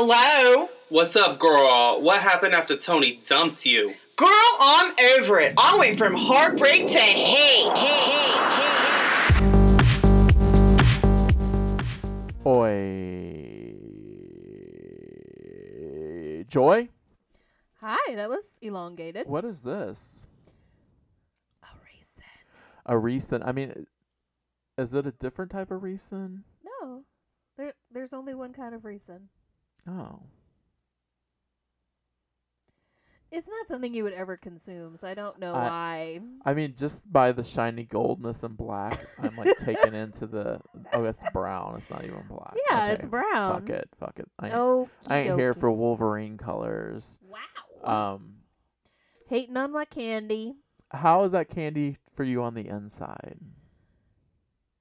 Hello? What's up, girl? What happened after Tony dumped you? Girl, I'm over it. I went from heartbreak to hate. Hate, hate, Oi. Joy? Hi, that was elongated. What is this? A reason. A recent. I mean, is it a different type of reason? No, there, there's only one kind of reason. Oh. It's not something you would ever consume, so I don't know I- why. I mean, just by the shiny goldness and black, I'm like taken into the. Oh, it's brown. It's not even black. Yeah, Okay, it's brown. Fuck it. Fuck it. I ain't, Oh, I ain't here for Wolverine colors. Wow. Um, Hating on my candy. how is that candy for you on the inside?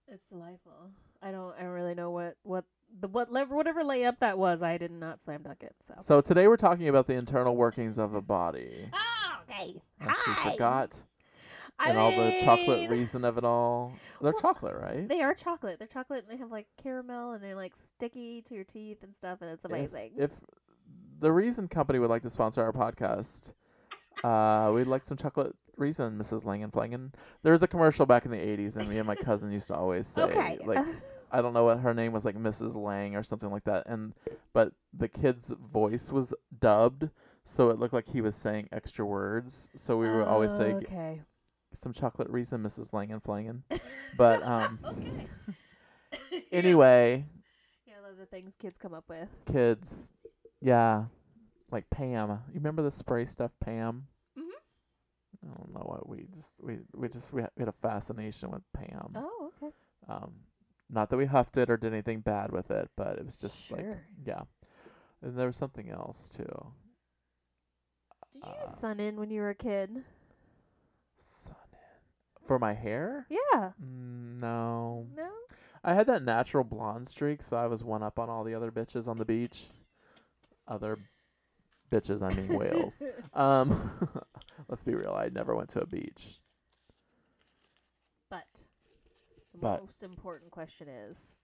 It's delightful. I don't. I don't really know what what the what lever whatever layup that was. I did not slam dunk it. So. So today we're talking about the internal workings of a body. Oh, okay. She Hi. forgot. I and all the chocolate reason of it all. They're Well, chocolate, right? They are chocolate. They're chocolate, and they have like caramel, and they're like sticky to your teeth and stuff, and it's amazing. If, the Riesen Company would like to sponsor our podcast, uh, we'd like some chocolate Riesen, Mrs. Langen Flangen. There was a commercial back in the '80s, and me and my cousin used to always say, okay. like, I don't know what her name was, like Mrs. Lang or something like that, and but the kid's voice was dubbed, so it looked like he was saying extra words. So we would always say, okay. some chocolate Riesen, Mrs. Langen Flangen. But um, anyway, Yeah, I love the things kids come up with. kids, yeah, like Pam. You remember the spray stuff, Pam? Mhm. I don't know what we just we we just we had, we had a fascination with Pam. Oh, okay. Um, not that we huffed it or did anything bad with it, but it was just like yeah. And there was something else too. Did you Uh, use Sun-In when you were a kid? Sun in for my hair. Yeah. Mm, No, No. I had that natural blonde streak, so I was one up on all the other bitches on the beach. Other bitches, I mean whales. Um, let's be real. I never went to a beach. But But- most important question is: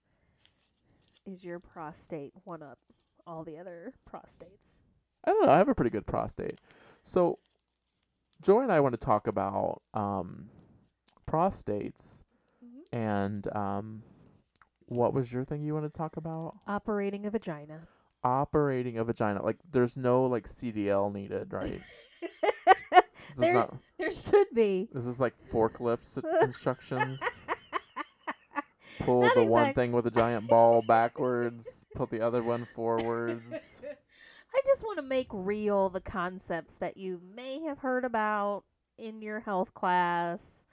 Is your prostate one up all the other prostates? I don't know. I have a pretty good prostate. So, Joy and I want to talk about um, prostates Mhm. and um, what was your thing you want to talk about? Operating a vagina. Operating a vagina. Like, there's no like CDL needed, right? There, not. there should be. This is like forklift instructions. Pull Not the one thing with a giant ball backwards. Put the other one forwards. I just want to make real the concepts that you may have heard about in your health class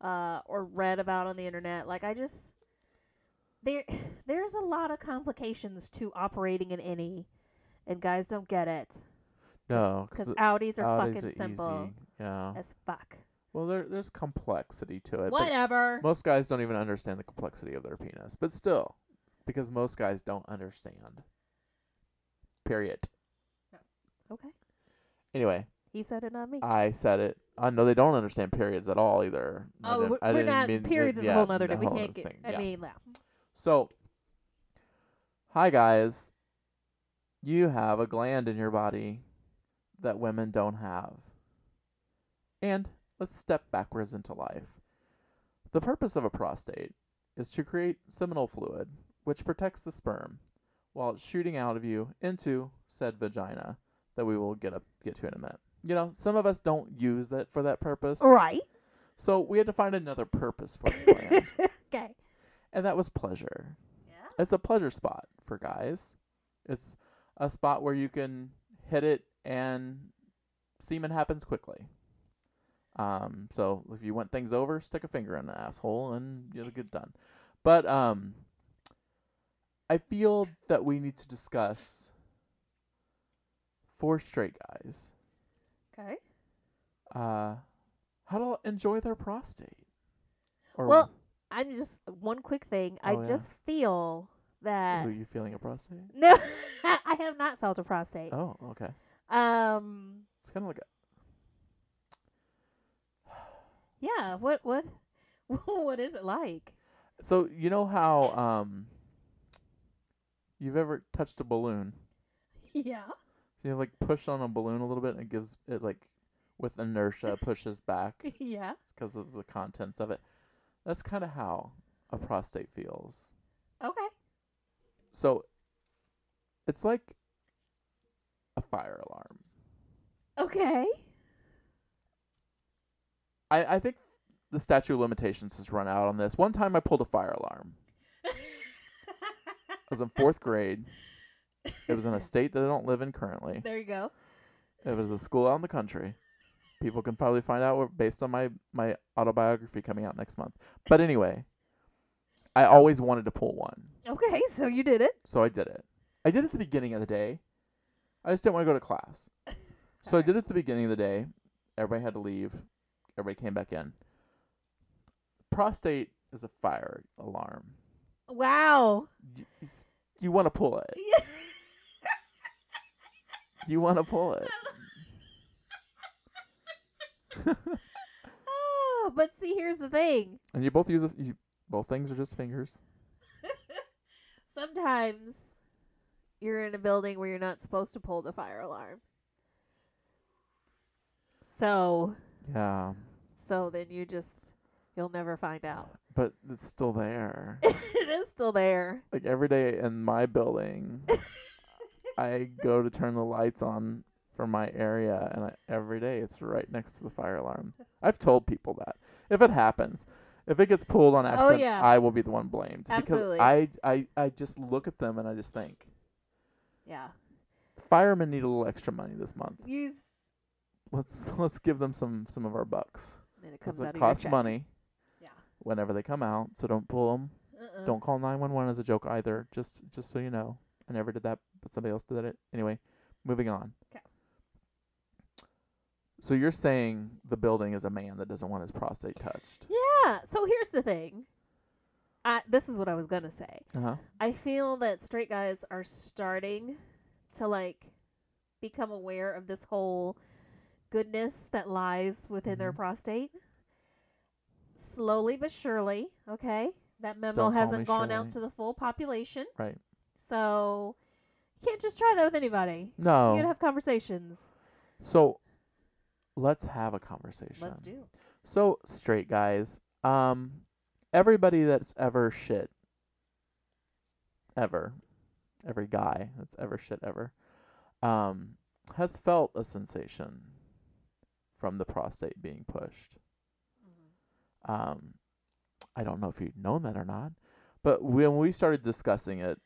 uh, or read about on the internet. Like I just there there's a lot of complications to operating an any, and guys don't get it No, because Audis are Audis fucking are simple easy. Yeah. as fuck. Well, there there's complexity to it. but Whatever. Most guys don't even understand the complexity of their penis, but still, because most guys don't understand. Period. Oh, okay. Anyway, He said it, not me. I said it. I know they don't understand periods at all either. I oh, didn't- we're, I we're didn't not. mean- periods is yeah, a whole nother. the thing. We whole can't get. thing, I yeah. mean. So, hi guys. You have a gland in your body that women don't have. And let's step backwards into life. The purpose of a prostate is to create seminal fluid, which protects the sperm while it's shooting out of you into said vagina that we will get up get to in a minute. You know, some of us don't use that for that purpose. Right. So we had to find another purpose for the gland, okay. and that was pleasure. Yeah. It's a pleasure spot for guys. It's a spot where you can hit it and semen happens quickly. Um, so if you want things over, stick a finger in the asshole and you'll get done. But um, I feel that we need to discuss four straight guys Okay. uh, how to enjoy their prostate. Or Well, I'm just one quick thing. I Oh, yeah. just feel that Ooh, you feeling a prostate? no, I have not felt a prostate. Oh, okay. Um, It's kind of like a yeah. What what what is it like? So you know how um you've ever touched a balloon? yeah. You like push on a balloon a little bit and it gives it like with inertia pushes back Yeah. because of the contents of it. That's kind of how a prostate feels. Okay. So it's like a fire alarm. Okay. I, I think the statute of limitations has run out on this. One time I pulled a fire alarm. I was in fourth grade. It was in a state that I don't live in currently. there you go. It was a school out in the country. People can probably find out based on my, my autobiography coming out next month. But anyway, I oh. always wanted to pull one. Okay, so you did it. So I did it. I did it at the beginning of the day. I just didn't want to go to class. So I did it at the beginning of the day. Everybody had to leave. Everybody came back in. Prostate is a fire alarm. Wow. You, you want to pull it. You want to pull it. oh, but see, here's the thing. And you both use a, you, both things are just fingers. Sometimes you're in a building where you're not supposed to pull the fire alarm. So, Yeah, so then you just you'll never find out. but it's still there. it is still there. like every day in my building, I go to turn the lights on for my area, and I, every day it's right next to the fire alarm. I've told people that if it happens, if it gets pulled on oh, accident, Oh, yeah. I will be the one blamed Absolutely. because I, I I just look at them and I just think Yeah. firemen need a little extra money this month. Use Let's let's give them some some of our bucks then it because comes out it costs money Yeah. whenever they come out. So don't pull them. Uh-uh. Don't call 911 as a joke either. Just just so you know. I never did that, but somebody else did it. Anyway, moving on. 'Kay. So you're saying the building is a man that doesn't want his prostate touched. Yeah. So here's the thing. I this is what I was gonna say. Uh-huh. I feel that straight guys are starting to like become aware of this whole goodness that lies within their Mhm. prostate. Slowly but surely, okay? That memo Don't hasn't gone out to the full population. Right. So you can't just try that with anybody. No. You gotta have conversations. So let's have a conversation. Let's do. So straight guys, um everybody that's ever shit ever every guy that's ever shit ever um has felt a sensation from the prostate being pushed. Um I don't know if you've known that or not, but when we started discussing it,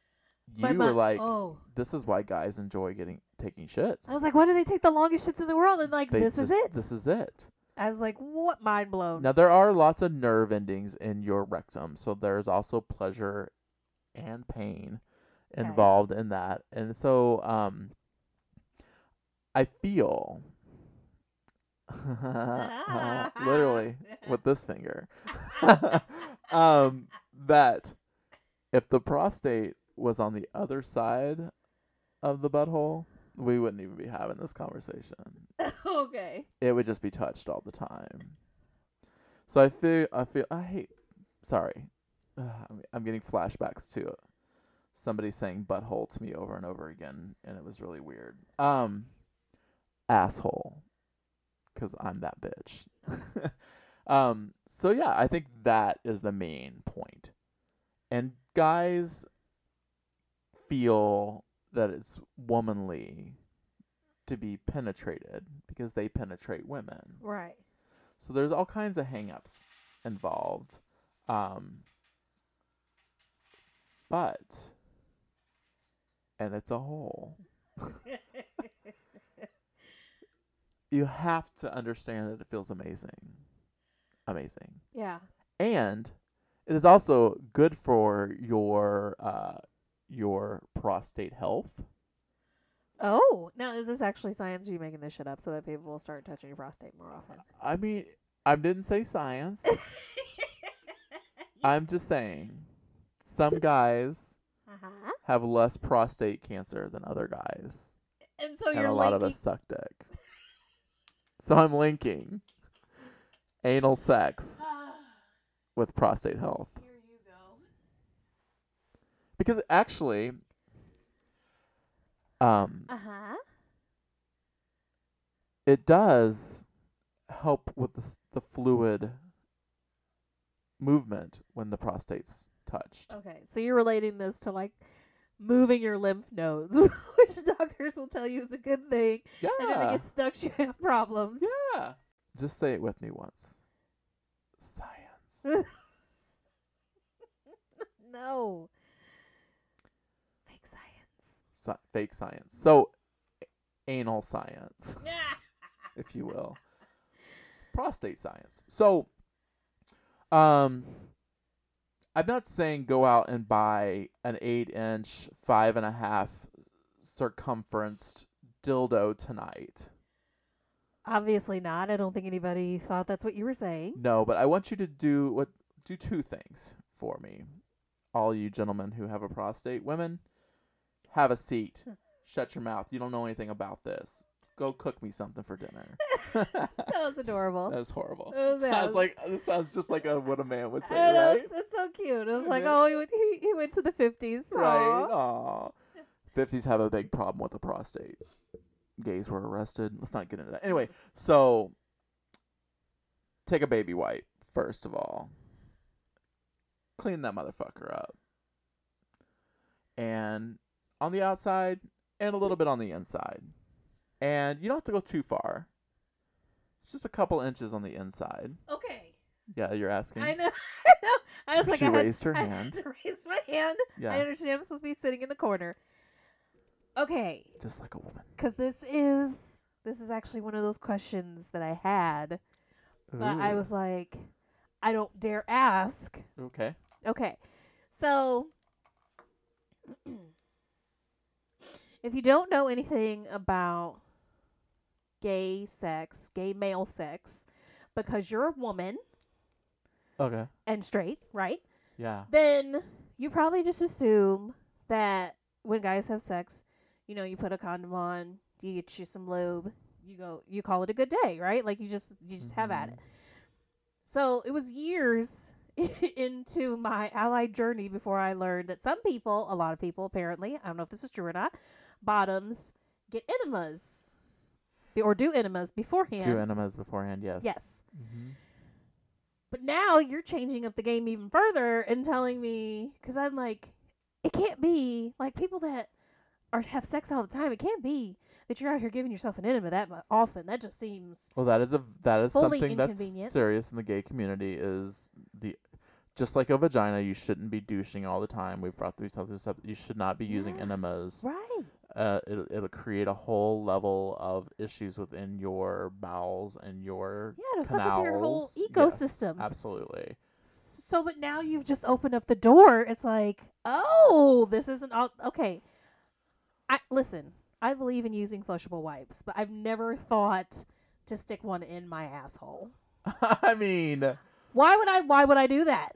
you My were like oh. this is why guys enjoy getting taking shits. I was like, why do they take the longest shits in the world? And like, They this is it. This is it. I was like, what? Mind blown. Now there are lots of nerve endings in your rectum, so there's also pleasure and pain Okay. involved in that. And so um I feel literally with this finger um that if the prostate was on the other side of the butthole, we wouldn't even be having this conversation okay. it would just be touched all the time. So I feel I feel I hate. Sorry, Ugh, I'm, I'm getting flashbacks to somebody saying butthole to me over and over again, and it was really weird. Um, asshole, because I'm that bitch. um, so yeah, I think that is the main point. and guys feel that it's womanly to be penetrated because they penetrate women. Right. So there's all kinds of hangups involved. Um, but and it's a whole. You have to understand that it feels amazing. Amazing. yeah. And it is also good for your uh your prostate health. Oh, now is this actually science? Or are you making this shit up so that people will start touching your prostate more often? I mean, I didn't say science. I'm just saying some guys uh-huh. have less prostate cancer than other guys, And so and you're a lot of us suck dick. So I'm linking anal sex with prostate health Here you go. because actually, Um, Uh huh. it does help with the s- the fluid movement when the prostate's touched. Okay, so you're relating this to like moving your lymph nodes, which doctors will tell you is a good thing, Yeah. and if it gets stuck, you have problems. Yeah. Just say it with me once. Science. no. Fake science. Sci- fake science. So anal science, if you will. Prostate science. So um I'm not saying go out and buy an eight inch, five and a half circumferenced dildo tonight. Obviously not. I don't think anybody thought that's what you were saying. No, but I want you to do what do two things for me. All you gentlemen who have a prostate, women, have a seat. Shut your mouth. You don't know anything about this. Go cook me something for dinner. That was adorable. That was horrible. It was, I was like, this sounds just like a what a man would say, right? it's, it's so cute. It was like, oh, he went, he, he went to the 50s. Right. Aw. Aw. Fifties have a big problem with the prostate. Gays were arrested. Let's not get into that. Anyway, so take a baby wipe first of all. Clean that motherfucker up. And on the outside and a little bit on the inside. And you don't have to go too far. It's just a couple inches on the inside. Okay. Yeah, you're asking. I know. I know. I was like, She I had, raised her I hand. to raise my hand. Yeah, I understand I'm supposed to be sitting in the corner. Okay, just like a woman. because this is this is actually one of those questions that I had, but I was like, I don't dare ask. okay. Okay, so if you don't know anything about gay sex, gay male sex, because you're a woman Okay. and straight, right? Yeah. then you probably just assume that when guys have sex, you know, you put a condom on, you get you some lube, you go, you call it a good day, right? Like you just, you just have at Mhm. it. So it was years into my allied journey before I learned that some people, a lot of people apparently, I don't know if this is true or not, bottoms get enemas be- or do enemas beforehand. Do enemas beforehand, yes. Yes. Mm-hmm. But now you're changing up the game even further and telling me because I'm like, it can't be like people that are have sex all the time. It can't be that you're out here giving yourself an enema that often. That just seems Well, that is a that is something that's inconvenient. serious in the gay community. Is the just like a vagina, you shouldn't be douching all the time. We've brought these this up. You should not be using Yeah. enemas. right. Uh, it'll it'll create a whole level of issues within your bowels and your Yeah, to fuck up your whole Canals, yes. ecosystem. absolutely. So, but now you've just opened up the door. It's like, oh, this isn't all okay. I listen. I believe in using flushable wipes, but I've never thought to stick one in my asshole. I mean, Why would I? Why would I do that?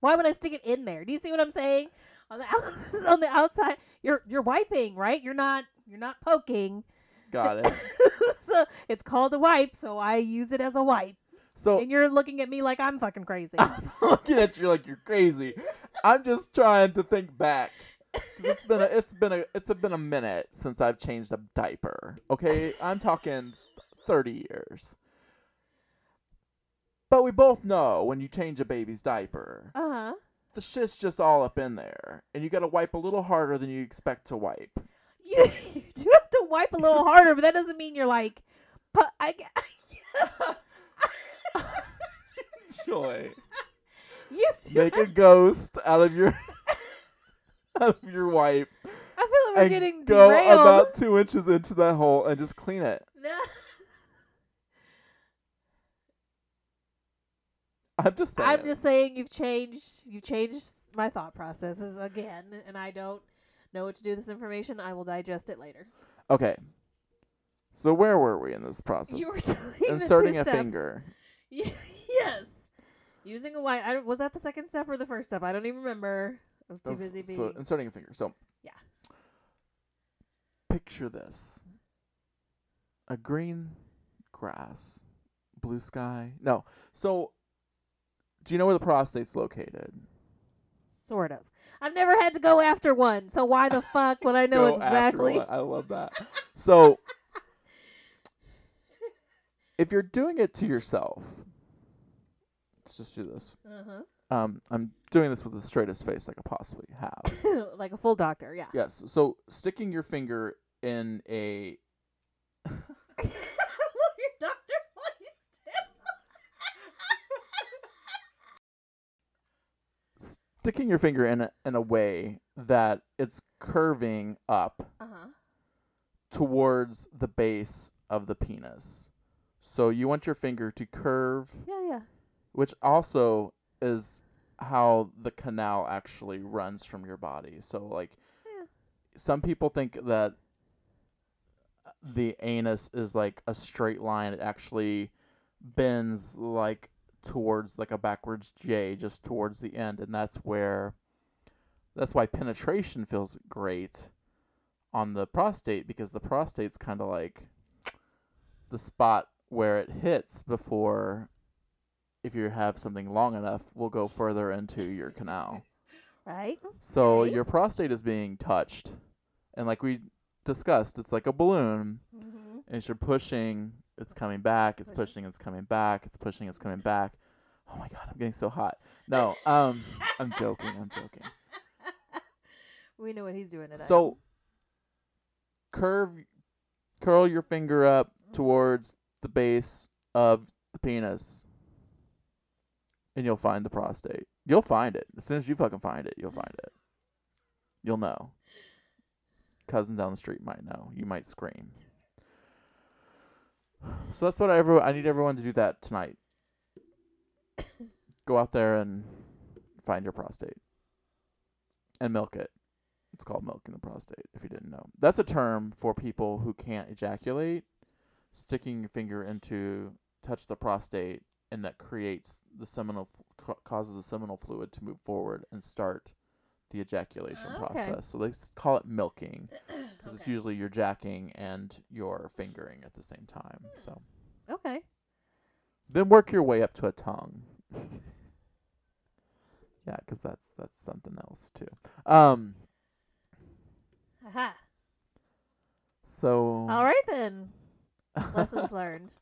Why would I stick it in there? Do you see what I'm saying? On the outs- on the outside, you're you're wiping, right? You're not you're not poking. got it. so it's called a wipe, so I use it as a wipe. So And you're looking at me like I'm fucking crazy. I'm looking at you like you're crazy. I'm just trying to think back. It's been a it's been a it's been a minute since I've changed a diaper. Okay, I'm talking thirty years. But we both know when you change a baby's diaper, Uh huh. the shit's just all up in there, and you got to wipe a little harder than you expect to wipe. You, you do have to wipe a little harder, but that doesn't mean you're like, pu- I, g- yes. Joy, you do make a have- ghost out of your out of your wipe I feel like we're and getting go derailed. about two inches into that hole and just clean it. No. I'm just saying. I'm just saying you've changed you've changed my thought processes again, and I don't know what to do with this information. I will digest it later. Okay. So where were we in this process? You were telling the two Inserting a steps. finger. Ye- yes. Using a white. I was that the second step or the first step? I don't even remember. I was too Those- busy being. So inserting a finger. So Yeah. Picture this. A green grass, blue sky. No. So do you know where the prostate's located? Sort of. I've never had to go after one, so why the fuck would I know Go after exactly? one. I love that. So, if you're doing it to yourself, let's just do this. Uh-huh. Um, I'm doing this with the straightest face I could possibly have. like a full doctor, yeah. yes. So, sticking your finger in a I love your doctor voice. Sticking your finger in a, in a way that it's curving up uh-huh. towards the base of the penis. So you want your finger to curve, Yeah, yeah. which also is how the canal actually runs from your body. So like Yeah. some people think that the anus is like a straight line. It actually bends like towards like a backwards J just towards the end and that's where that's why penetration feels great on the prostate because the prostate's kind of like the spot where it hits before if you have something long enough will go further into your canal. Right? So Okay. your prostate is being touched and like we discussed it's like a balloon Mm-hmm. and as you're pushing, it's coming back, it's Pushing. it's coming back, it's pushing, it's coming back. Oh my god, I'm getting so hot. No, um I'm joking, I'm joking. We know what he's doing today. So curve curl your finger up towards the base of the penis. And you'll find the prostate. You'll find it. As soon as you fucking find it, you'll find it. You'll know. Cousin down the street might know. You might scream. So that's what I everyone I need everyone to do that tonight. Go out there and find your prostate. And milk it. It's called milking the prostate, if you didn't know. That's a term for people who can't ejaculate. Sticking your finger into touch the prostate, and that creates the seminal causes the seminal fluid to move forward and start the ejaculation Oh, okay. process. So they call it milking because it's usually you're jacking and you're fingering at the same time. So Okay. then work your way up to a tongue. yeah, because that's that's something else too. Um. Aha. So All right then. Lessons learned.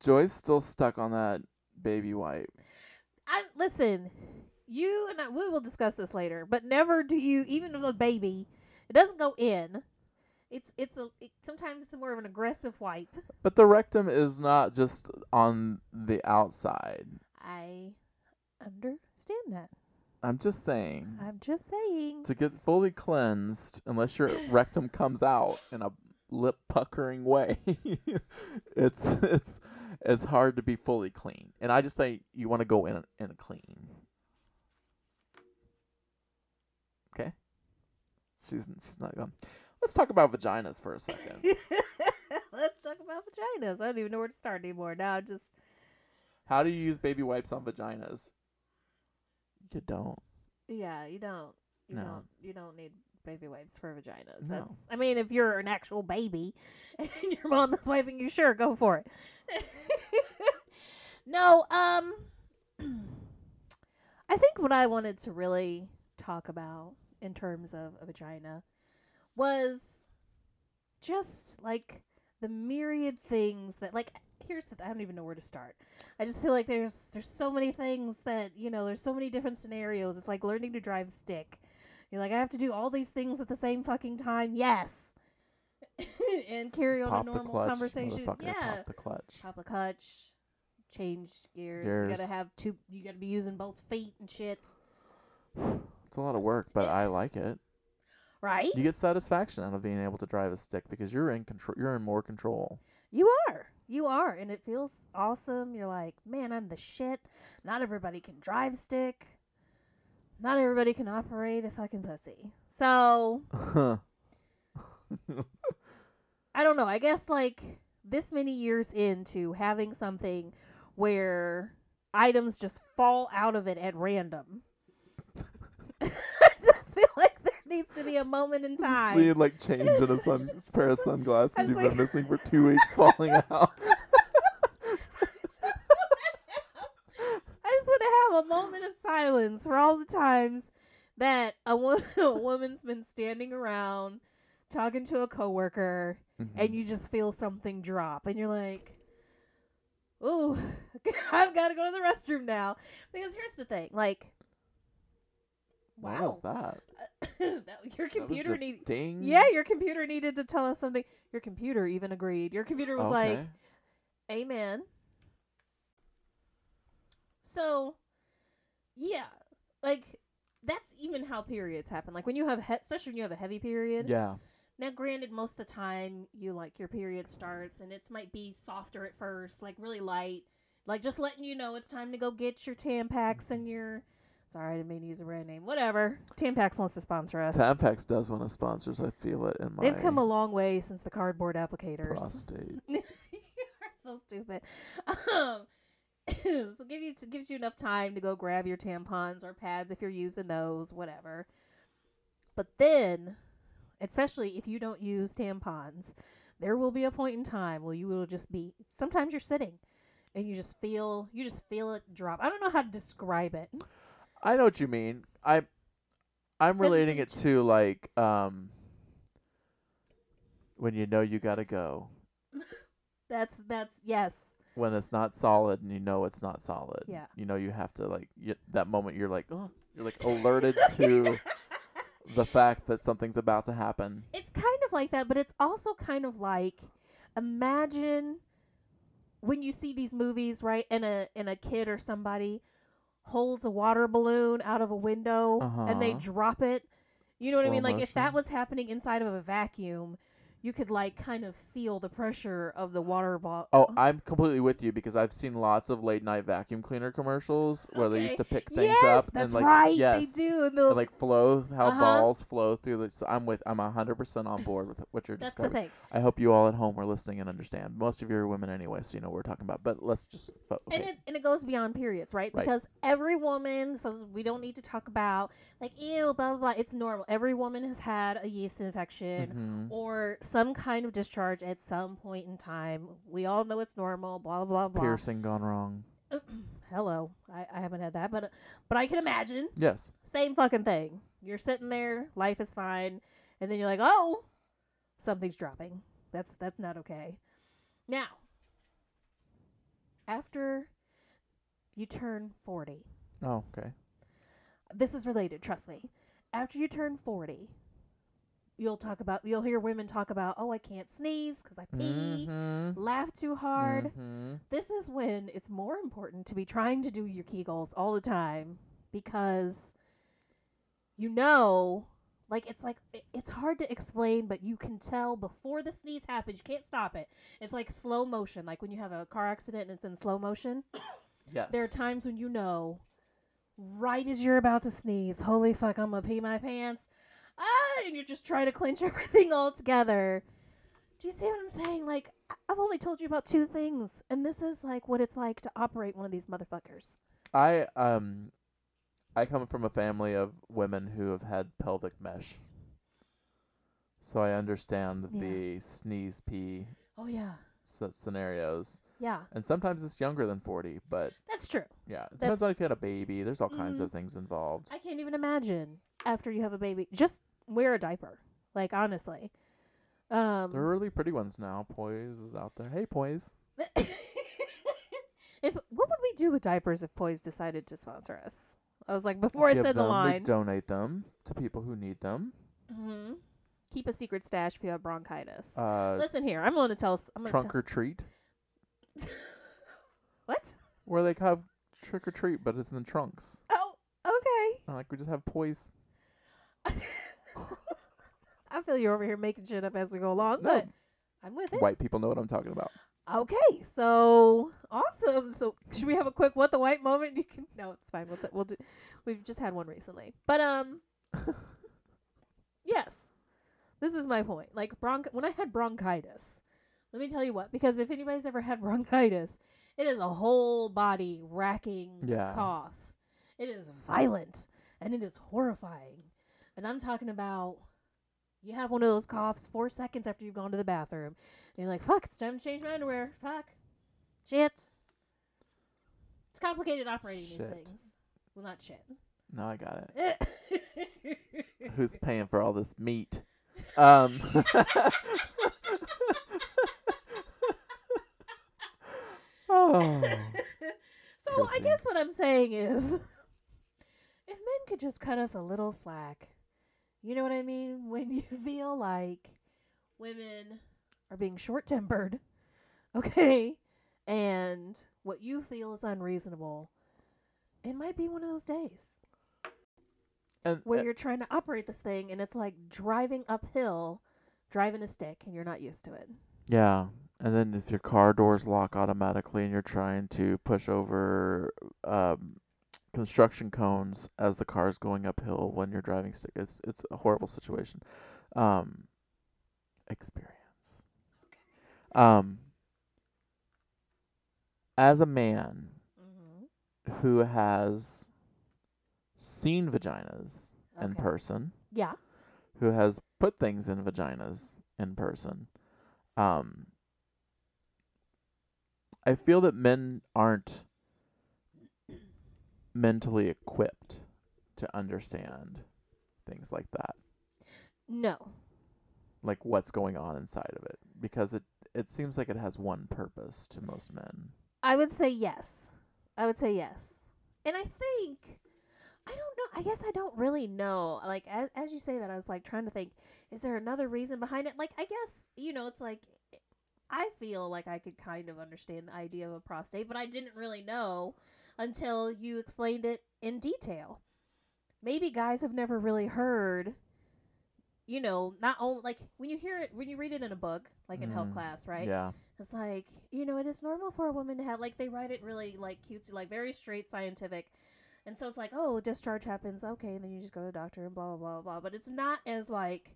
Joy's still stuck on that baby wipe. I listen. You and I, we will discuss this later, but never do you, even with a baby, it doesn't go in. It's it's a it, sometimes it's more of an aggressive wipe. But the rectum is not just on the outside. I understand that. I'm just saying. I'm just saying. To get fully cleansed, unless your rectum comes out in a lip puckering way, it's it's it's hard to be fully clean. And I just say you want to go in in clean. Okay. She's she's not going. Let's talk about vaginas for a second. Let's talk about vaginas. I don't even know where to start anymore. Now I'm just How do you use baby wipes on vaginas? You don't. yeah, you don't you No. don't you don't need baby wipes for vaginas. No. That's I mean if you're an actual baby and your mom is wiping you, sure, go for it. no, um I think what I wanted to really talk about in terms of a vagina was just like the myriad things that like here's the th- I don't even know where to start. I just feel like there's there's so many things that you know there's so many different scenarios. It's like learning to drive stick. You're like I have to do all these things at the same fucking time. Yes. and carry on Pop a normal clutch, conversation. Yeah. Pop the clutch. Pop the clutch. Change gears. You gotta have two. You gotta be using both feet and shit. It's a lot of work, but I like it. Right? You get satisfaction out of being able to drive a stick because you're in control. You're in more control. You are. You are. And it feels awesome. You're like, man, I'm the shit. Not everybody can drive stick. Not everybody can operate a fucking pussy. So, I don't know. I guess, like, this many years into having something where items just fall out of it at random. I just feel like there needs to be a moment in time. Need like change in a sun pair of sunglasses you've like- been missing for two weeks falling out. I just want to have a moment of silence for all the times that a, wo- a woman's been standing around talking to a coworker and Mhm. you just feel something drop and you're like ooh i've got to go to the restroom now because here's the thing like What wow was that? that, your computer your need ding. yeah your computer needed to tell us something your computer even agreed your computer was like Amen. So, yeah, like that's even how periods happen. Like when you have, he- especially when you have a heavy period. Yeah. Now, granted, most of the time you like your period starts and it might be softer at first, like really light, like just letting you know it's time to go get your Tampax and mm-hmm. your. Sorry, I didn't mean to use a brand name. Whatever. Tampax wants to sponsor us. Tampax does want to sponsor us. I feel it in my They've come a long way since the cardboard applicators. prostate. you are so stupid. Um, so give you gives you enough time to go grab your tampons or pads if you're using those, whatever. But then, especially if you don't use tampons, there will be a point in time where you will just be. Sometimes you're sitting, and you just feel you just feel it drop. I don't know how to describe it. I know what you mean. I I'm relating it to like um when you know you gotta go. That's that's yes. When it's not solid and you know it's not solid. Yeah. You know you have to like y that moment you're like oh you're like alerted to the fact that something's about to happen. it's kind of like that, but it's also kind of like imagine when you see these movies, right? And a and a kid or somebody holds a water balloon out of a window and they Uh-huh. drop it. You know what I mean? Like if that was happening inside of a vacuum, you could like kind of feel the pressure of the water ball. Oh, I'm completely with you because I've seen lots of late night vacuum cleaner commercials where they used to pick things yes, up that's and like right. yes, They do. And like flow how Uh-huh. balls flow through the so I'm with I'm hundred percent on board with what you're that's the describing. thing. I hope you all at home are listening and understand. Most of you are women anyway, so you know what we're talking about. But let's just okay. And it and it goes beyond periods, right? Right. Because every woman says we don't need to talk about like ew, blah blah blah. It's normal. Every woman has had a yeast infection Mhm. or some kind of discharge at some point in time. We all know it's normal. Blah blah blah. Piercing gone wrong. Hello, I, I haven't had that, but but I can imagine Yes. same fucking thing. You're sitting there, life is fine, and then you're like, oh, something's dropping. That's that's not okay. Now, after you turn forty. Oh, okay. this is related. Trust me. After you turn forty, you'll talk about. You'll hear women talk about, oh, I can't sneeze because I pee. Mhm. Laugh too hard. Mhm. This is when it's more important to be trying to do your Kegels all the time because you know, like it's like it- it's hard to explain, but you can tell before the sneeze happens. You can't stop it. It's like slow motion, like when you have a car accident and it's in slow motion. Yes. There are times when you know, right as you're about to sneeze, holy fuck, I'm gonna pee my pants. And you're just trying to clinch everything all together. Do you see what I'm saying? Like, I've only told you about two things, and this is like what it's like to operate one of these motherfuckers. I um I come from a family of women who have had pelvic mesh. So I understand Yeah. the sneeze pee Oh yeah, s- scenarios. yeah, And sometimes it's younger than 40, but that's true. yeah, it That's- depends on if you had a baby. There's all kinds of things involved. I can't even imagine after you have a baby. Just wear a diaper. Like honestly, um, There are really pretty ones now. Poise is out there. Hey, Poise. if what would we do with diapers if Poise decided to sponsor us? I was like, before I Give said the them, we line, donate them to people who need them. hmm keep a secret stash if you have bronchitis. Uh, Listen here, I'm going to tell. I'm going trunk or treat, what? where they have trick or treat, but it's in the trunks. Oh, okay. Like we just have Poise. I feel you're over here making shit up as we go along, No, but I'm with it. white people know what I'm talking about. Okay, so awesome. So should we have a quick what the white moment? You can no, it's fine. We'll t- we'll do. We've just had one recently, but um, yes, this is my point. Like bronch when I had bronchitis, let me tell you what. Because if anybody's ever had bronchitis, it is a whole body racking Yeah. cough. It is violent and it is horrifying. And I'm talking about you have one of those coughs four seconds after you've gone to the bathroom. And you're like, fuck, it's time to change my underwear. Fuck. Shit. It's complicated operating these Shit. things. Well, not shit. No, I got it. Who's paying for all this meat? Um. oh. so I guess what I'm saying is, if men could just cut us a little slack, you know what I mean? When you feel like women are being short tempered, okay, and what you feel is unreasonable, it might be one of those days And where uh, you're trying to operate this thing and it's like driving uphill, driving a stick, and you're not used to it. yeah, and then if your car doors lock automatically and you're trying to push over um, construction cones as the car's going uphill when you're driving stick, it's it's a horrible situation. Um, experience. Um, as a man Mm-hmm. who has seen vaginas in person, Yeah. who has put things in vaginas in person. Um, I feel that men aren't mentally equipped to understand things like that, No. like what's going on inside of it, because it it seems like it has one purpose to most men. I would say yes. I would say yes. And I think I don't know. I guess I don't really know. Like as, as you say that, I was like trying to think: is there another reason behind it? Like I guess you know, it's like I feel like I could kind of understand the idea of a prostate, but I didn't really know until you explained it in detail. Maybe guys have never really heard. You know, not only like when you hear it, when you read it in a book, like in health Mm, class, right? Yeah, It's like, you know, it is normal for a woman to have like they write it really like cutesy, like very straight scientific. And so it's like, oh, discharge happens, okay, and then you just go to the doctor and blah blah blah blah. But it's not as like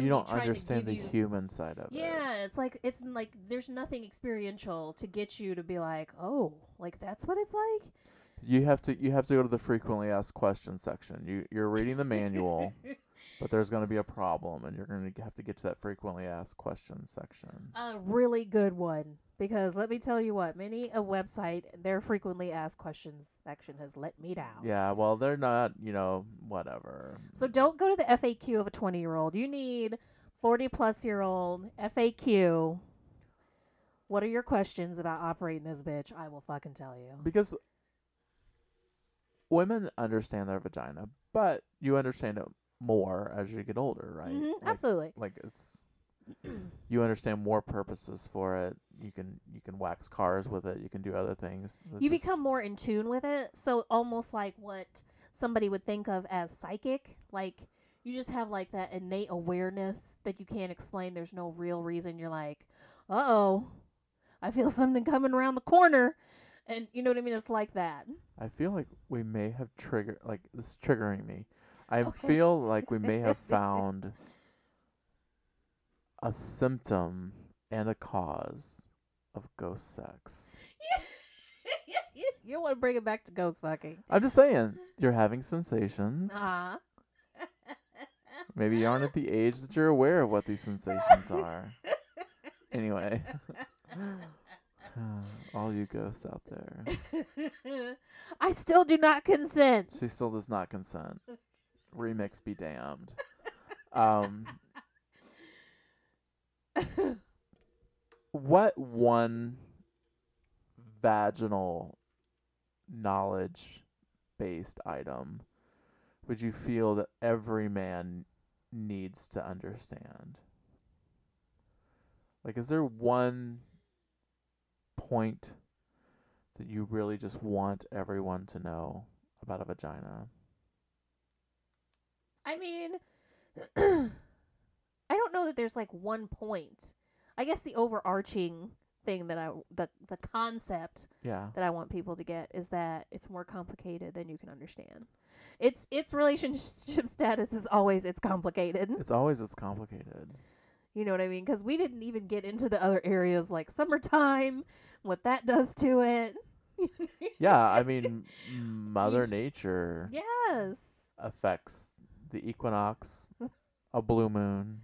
you don't understand the you- human side of it. Yeah, it's like it's like there's nothing experiential to get you to be like, oh, like that's what it's like. You have to you have to go to the frequently asked questions section. You you're reading the manual, but there's going to be a problem, and you're going to have to get to that frequently asked questions section. A really good one because let me tell you what, many a website their frequently asked questions section has let me down. Yeah, well, they're not, you know, whatever. So don't go to the FAQ of a 20 year old. You need 40 plus year old FAQ. What are your questions about operating this bitch? I will fucking tell you. Because women understand their vagina, but you understand it more as you get older, right? Mhm, Like- absolutely. Like it's you understand more purposes for it. You can you can wax cars with it. You can do other things. It's You become more in tune with it. So almost like what somebody would think of as psychic. Like you just have like that innate awareness that you can't explain. There's no real reason. You're like, uh oh, I feel something coming around the corner. And you know what I mean? It's like that. I feel like we may have triggered like this is triggering me. I Okay. feel like we may have found a symptom and a cause of ghost sex. you want to bring it back to ghost fucking. I'm just saying, you're having sensations. Uh-huh. Maybe you aren't at the age that you're aware of what these sensations are. Anyway, all you ghosts out there. I still do not consent. She still does not consent. Remix be damned. Um, what one vaginal knowledge based item would you feel that every man needs to understand? Like, is there one point that you really just want everyone to know about a vagina? I mean, I don't know that there's like one point. I guess the overarching thing that I the the concept Yeah. that I want people to get is that it's more complicated than you can understand. Its its relationship status is always it's complicated. It's always as complicated. You know what I mean? Because we didn't even get into the other areas like summertime, what that does to it. Yeah, I mean, Mother Nature Yes. affects the equinox, a blue moon,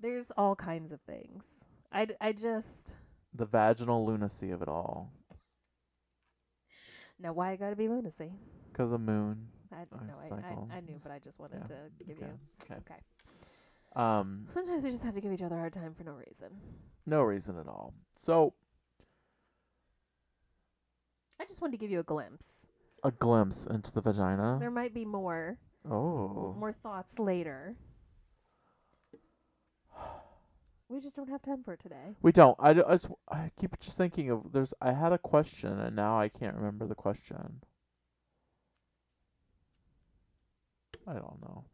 There's all kinds of things. I, I just. the vaginal lunacy of it all. Now, why it gotta be lunacy? Because of moon. I Or no, I. I, I knew, but I just wanted Yeah, to give okay, you. okay. Okay. Um, Sometimes we just have to give each other a hard time for no reason. no reason at all. So I just wanted to give you a glimpse. a glimpse into the vagina. There might be more, Oh, more thoughts later. We just don't have time for it today. we don't. I, d- I just I keep just thinking of there's. I had a question and now I can't remember the question. I don't know.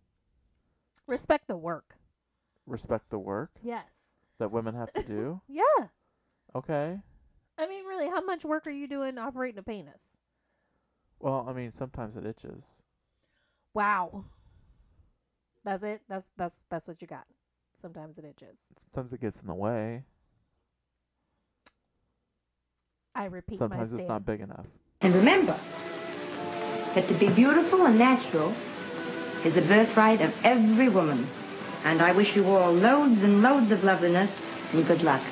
Respect the work. Respect the work Yes. that women have to do. Yeah. okay. I mean, really, how much work are you doing operating a penis? Well, I mean, sometimes it itches. Wow. That's it. That's that's that's what you got. Sometimes it itches. Sometimes it gets in the way. I repeat Sometimes my it's not big enough. And remember that to be beautiful and natural is the birthright of every woman. And I wish you all loads and loads of loveliness and good luck.